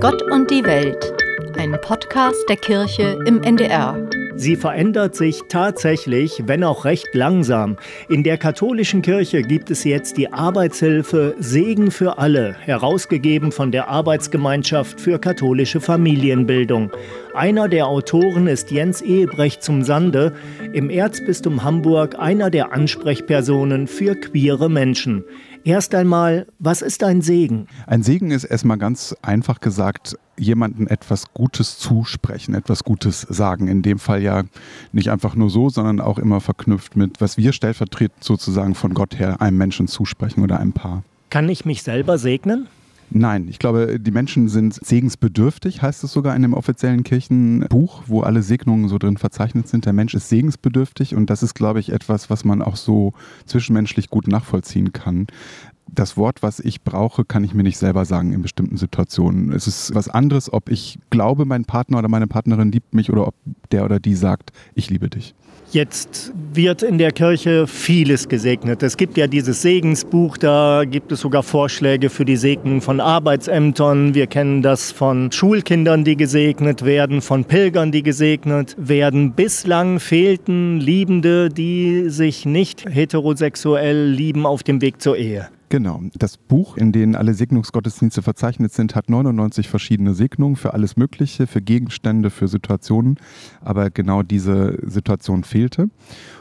Gott und die Welt, ein Podcast der Kirche im NDR. Sie verändert sich tatsächlich, wenn auch recht langsam. In der katholischen Kirche gibt es jetzt die Arbeitshilfe Segen für alle, herausgegeben von der Arbeitsgemeinschaft für katholische Familienbildung. Einer der Autoren ist Jens Ehebrecht zum Sande, im Erzbistum Hamburg einer der Ansprechpersonen für queere Menschen. Erst einmal, was ist ein Segen? Ein Segen ist erstmal ganz einfach gesagt, jemandem etwas Gutes zusprechen, etwas Gutes sagen. In dem Fall ja nicht einfach nur so, sondern auch immer verknüpft mit, was wir stellvertretend sozusagen von Gott her einem Menschen zusprechen oder einem Paar. Kann ich mich selber segnen? Nein, ich glaube, die Menschen sind segensbedürftig, heißt es sogar in dem offiziellen Kirchenbuch, wo alle Segnungen so drin verzeichnet sind. Der Mensch ist segensbedürftig und das ist, glaube ich, etwas, was man auch so zwischenmenschlich gut nachvollziehen kann das Wort, was ich brauche, kann ich mir nicht selber sagen in bestimmten Situationen. Es ist was anderes, ob ich glaube, mein Partner oder meine Partnerin liebt mich oder ob der oder die sagt, ich liebe dich. Jetzt wird in der Kirche vieles gesegnet. Es gibt ja dieses Segensbuch, da gibt es sogar Vorschläge für die Segnung von Arbeitsämtern. Wir kennen das von Schulkindern, die gesegnet werden, von Pilgern, die gesegnet werden. Bislang fehlten Liebende, die sich nicht heterosexuell lieben auf dem Weg zur Ehe. Genau. Das Buch, in dem alle Segnungsgottesdienste verzeichnet sind, hat 99 verschiedene Segnungen für alles Mögliche, für Gegenstände, für Situationen. Aber genau diese Situation fehlte.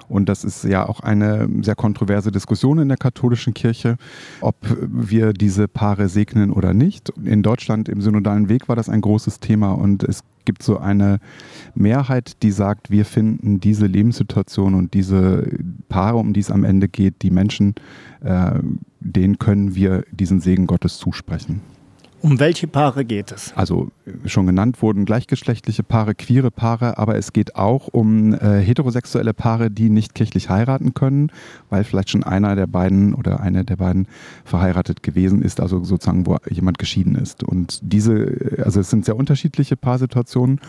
Und das ist ja auch eine sehr kontroverse Diskussion in der katholischen Kirche, ob wir diese Paare segnen oder nicht. In Deutschland im synodalen Weg war das ein großes Thema und es gibt so eine Mehrheit, die sagt, wir finden diese Lebenssituation und diese Paare, um die es am Ende geht, die Menschen, äh, denen können wir diesen Segen Gottes zusprechen. Um welche Paare geht es? Also schon genannt wurden gleichgeschlechtliche Paare, queere Paare, aber es geht auch um äh, heterosexuelle Paare, die nicht kirchlich heiraten können, weil vielleicht schon einer der beiden oder eine der beiden verheiratet gewesen ist, also sozusagen, wo jemand geschieden ist. Und diese, also es sind sehr unterschiedliche Paarsituationen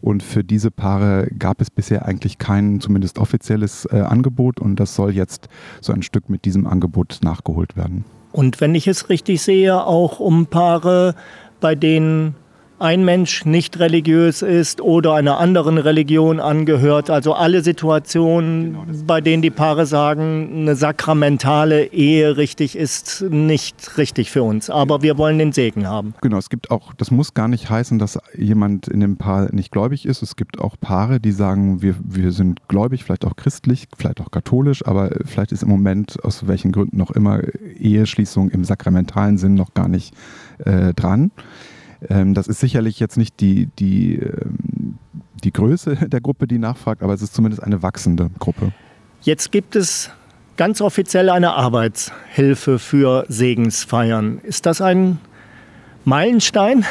und für diese Paare gab es bisher eigentlich kein zumindest offizielles äh, Angebot und das soll jetzt so ein Stück mit diesem Angebot nachgeholt werden. Und wenn ich es richtig sehe, auch um Paare, bei denen ein Mensch nicht religiös ist oder einer anderen Religion angehört. Also alle Situationen, genau bei denen die Paare sagen, eine sakramentale Ehe richtig ist, nicht richtig für uns. Aber wir wollen den Segen haben. Genau, es gibt auch, das muss gar nicht heißen, dass jemand in dem Paar nicht gläubig ist. Es gibt auch Paare, die sagen, wir, wir sind gläubig, vielleicht auch christlich, vielleicht auch katholisch, aber vielleicht ist im Moment, aus welchen Gründen noch immer, Eheschließung im sakramentalen Sinn noch gar nicht äh, dran. Ähm, das ist sicherlich jetzt nicht die, die, ähm, die Größe der Gruppe, die nachfragt, aber es ist zumindest eine wachsende Gruppe. Jetzt gibt es ganz offiziell eine Arbeitshilfe für Segensfeiern. Ist das ein Meilenstein?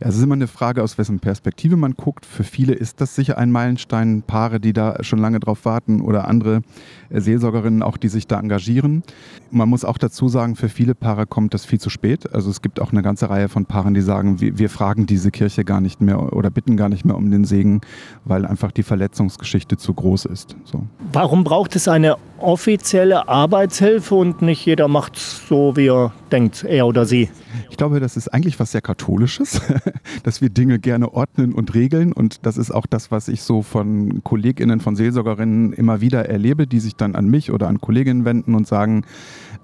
Ja, es ist immer eine Frage, aus wessen Perspektive man guckt. Für viele ist das sicher ein Meilenstein, Paare, die da schon lange drauf warten oder andere äh, Seelsorgerinnen auch, die sich da engagieren. Man muss auch dazu sagen, für viele Paare kommt das viel zu spät. Also es gibt auch eine ganze Reihe von Paaren, die sagen, wir, wir fragen diese Kirche gar nicht mehr oder bitten gar nicht mehr um den Segen, weil einfach die Verletzungsgeschichte zu groß ist. So. Warum braucht es eine offizielle Arbeitshilfe und nicht jeder macht so, wie er denkt, er oder sie? Ich glaube, das ist eigentlich was sehr Katholisches, dass wir Dinge gerne ordnen und regeln. Und das ist auch das, was ich so von KollegInnen, von Seelsorgerinnen immer wieder erlebe, die sich dann an mich oder an Kolleginnen wenden und sagen,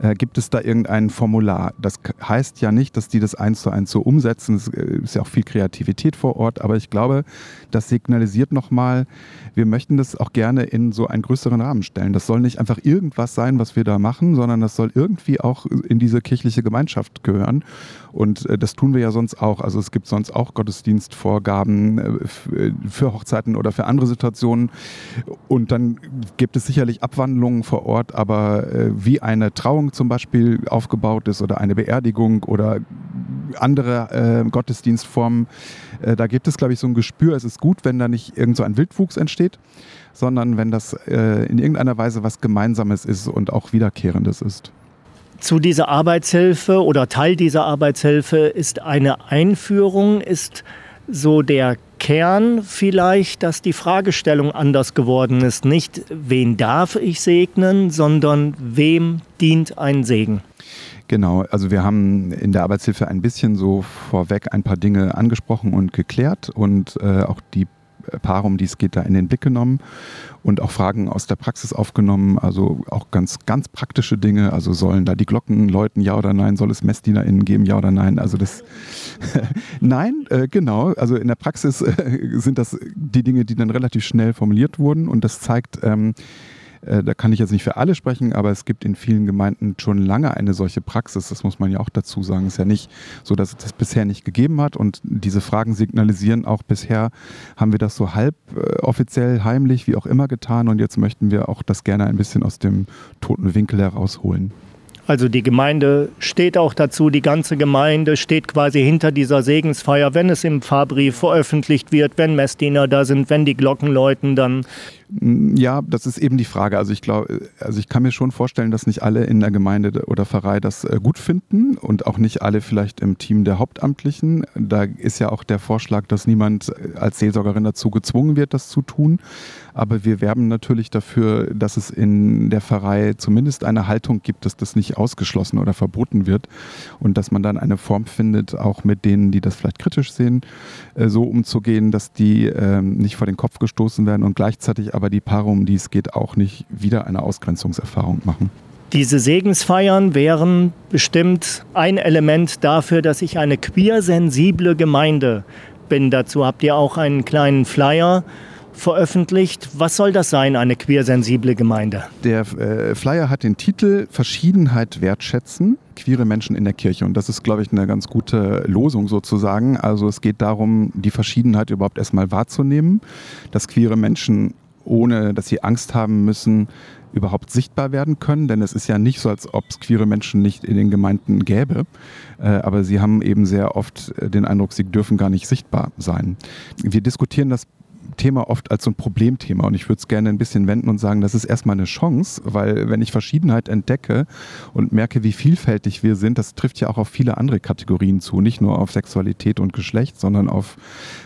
äh, gibt es da irgendein Formular? Das heißt ja nicht, dass die das eins zu eins so umsetzen. Es äh, ist ja auch viel Kreativität vor Ort, aber ich glaube, das signalisiert nochmal, wir möchten das auch gerne in so einen größeren Rahmen stellen. Das soll nicht einfach irgendwas sein, was wir da machen, sondern das soll irgendwie auch in diese kirchliche Gemeinschaft gehören. Und äh, das tun wir ja sonst auch. Also es gibt sonst auch Gottesdienstvorgaben äh, für Hochzeiten oder für andere Situationen. Und dann gibt es sicherlich Abwandlungen vor Ort, aber äh, wie eine Trauung zum Beispiel aufgebaut ist oder eine Beerdigung oder andere Gottesdienstformen, da gibt es, glaube ich, so ein Gespür. Es ist gut, wenn da nicht irgend so ein Wildwuchs entsteht, sondern wenn das in irgendeiner Weise was Gemeinsames ist und auch Wiederkehrendes ist zu dieser Arbeitshilfe oder Teil dieser Arbeitshilfe ist eine Einführung, ist so der Kern vielleicht, dass die Fragestellung anders geworden ist. Nicht, wen darf ich segnen, sondern wem dient ein Segen. Genau, also wir haben in der Arbeitshilfe ein bisschen so vorweg ein paar Dinge angesprochen und geklärt und äh, auch die Paare, um die es geht, da in den Blick genommen und auch Fragen aus der Praxis aufgenommen, also auch ganz, ganz praktische Dinge, also sollen da die Glocken läuten, ja oder nein, soll es MessdienerInnen geben, ja oder nein, also das, nein, äh, genau, also in der Praxis äh, sind das die Dinge, die dann relativ schnell formuliert wurden und das zeigt, ähm, äh, da kann ich jetzt nicht für alle sprechen, aber es gibt in vielen Gemeinden schon lange eine solche Praxis. Das muss man ja auch dazu sagen. Es ist ja nicht so, dass es das bisher nicht gegeben hat. Und diese Fragen signalisieren auch bisher, haben wir das so halb äh, offiziell, heimlich, wie auch immer getan. Und jetzt möchten wir auch das gerne ein bisschen aus dem toten Winkel herausholen. Also die Gemeinde steht auch dazu, die ganze Gemeinde steht quasi hinter dieser Segensfeier, wenn es im Fahrbrief veröffentlicht wird, wenn Messdiener da sind, wenn die Glocken läuten, dann ja, das ist eben die Frage. Also ich glaube, also ich kann mir schon vorstellen, dass nicht alle in der Gemeinde oder Pfarrei das äh, gut finden und auch nicht alle vielleicht im Team der Hauptamtlichen. Da ist ja auch der Vorschlag, dass niemand äh, als Seelsorgerin dazu gezwungen wird, das zu tun. Aber wir werben natürlich dafür, dass es in der Pfarrei zumindest eine Haltung gibt, dass das nicht ausgeschlossen oder verboten wird und dass man dann eine Form findet, auch mit denen, die das vielleicht kritisch sehen, äh, so umzugehen, dass die ähm, nicht vor den Kopf gestoßen werden und gleichzeitig aber die Paare, um die es geht, auch nicht wieder eine Ausgrenzungserfahrung machen. Diese Segensfeiern wären bestimmt ein Element dafür, dass ich eine queersensible Gemeinde bin. Dazu habt ihr auch einen kleinen Flyer veröffentlicht. Was soll das sein, eine queersensible Gemeinde? Der äh, Flyer hat den Titel Verschiedenheit wertschätzen, queere Menschen in der Kirche. Und das ist, glaube ich, eine ganz gute Losung sozusagen. Also es geht darum, die Verschiedenheit überhaupt erstmal wahrzunehmen, dass queere Menschen, ohne dass sie Angst haben müssen, überhaupt sichtbar werden können, denn es ist ja nicht so, als ob es queere Menschen nicht in den Gemeinden gäbe, äh, aber sie haben eben sehr oft äh, den Eindruck, sie dürfen gar nicht sichtbar sein. Wir diskutieren das Thema oft als so ein Problemthema und ich würde es gerne ein bisschen wenden und sagen, das ist erstmal eine Chance, weil wenn ich Verschiedenheit entdecke und merke, wie vielfältig wir sind, das trifft ja auch auf viele andere Kategorien zu, nicht nur auf Sexualität und Geschlecht, sondern auf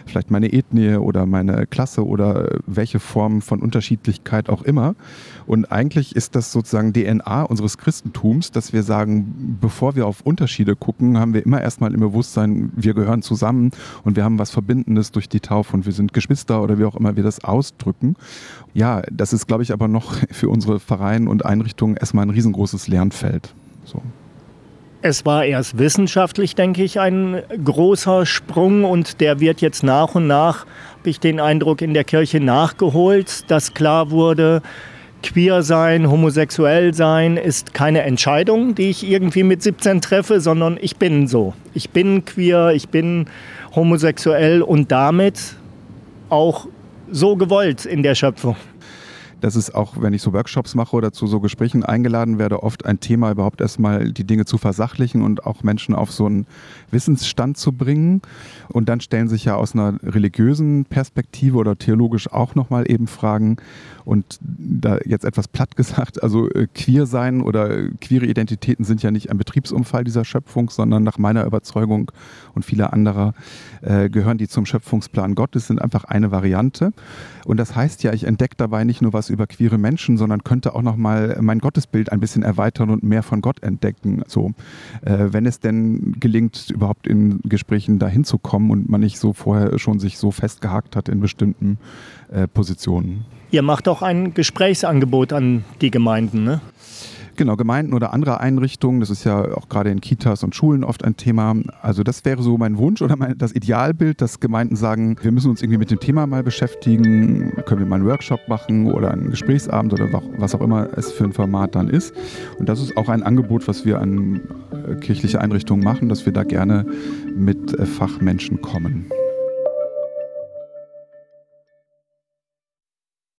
vielleicht meine Ethnie oder meine Klasse oder welche Form von Unterschiedlichkeit auch immer. Und eigentlich ist das sozusagen DNA unseres Christentums, dass wir sagen, bevor wir auf Unterschiede gucken, haben wir immer erstmal im Bewusstsein, wir gehören zusammen und wir haben was Verbindendes durch die Taufe und wir sind Geschwister oder wie auch immer wir das ausdrücken. Ja, das ist, glaube ich, aber noch für unsere Vereine und Einrichtungen erstmal ein riesengroßes Lernfeld. So. Es war erst wissenschaftlich, denke ich, ein großer Sprung und der wird jetzt nach und nach, habe ich den Eindruck, in der Kirche nachgeholt, dass klar wurde, queer sein, homosexuell sein ist keine Entscheidung, die ich irgendwie mit 17 treffe, sondern ich bin so. Ich bin queer, ich bin homosexuell und damit auch so gewollt in der Schöpfung. Das ist auch, wenn ich so Workshops mache oder zu so Gesprächen eingeladen werde, oft ein Thema, überhaupt erstmal die Dinge zu versachlichen und auch Menschen auf so einen Wissensstand zu bringen. Und dann stellen sich ja aus einer religiösen Perspektive oder theologisch auch nochmal eben Fragen, und da jetzt etwas platt gesagt, also äh, queer sein oder queere Identitäten sind ja nicht ein Betriebsunfall dieser Schöpfung, sondern nach meiner Überzeugung und vieler anderer äh, gehören die zum Schöpfungsplan Gottes, sind einfach eine Variante. Und das heißt ja, ich entdecke dabei nicht nur was über queere Menschen, sondern könnte auch nochmal mein Gottesbild ein bisschen erweitern und mehr von Gott entdecken. So, äh, wenn es denn gelingt, überhaupt in Gesprächen dahin zu kommen und man nicht so vorher schon sich so festgehakt hat in bestimmten äh, Positionen. Ihr macht auch ein Gesprächsangebot an die Gemeinden, ne? Genau, Gemeinden oder andere Einrichtungen, das ist ja auch gerade in Kitas und Schulen oft ein Thema. Also das wäre so mein Wunsch oder mein, das Idealbild, dass Gemeinden sagen, wir müssen uns irgendwie mit dem Thema mal beschäftigen, können wir mal einen Workshop machen oder einen Gesprächsabend oder was auch immer es für ein Format dann ist. Und das ist auch ein Angebot, was wir an äh, kirchliche Einrichtungen machen, dass wir da gerne mit äh, Fachmenschen kommen.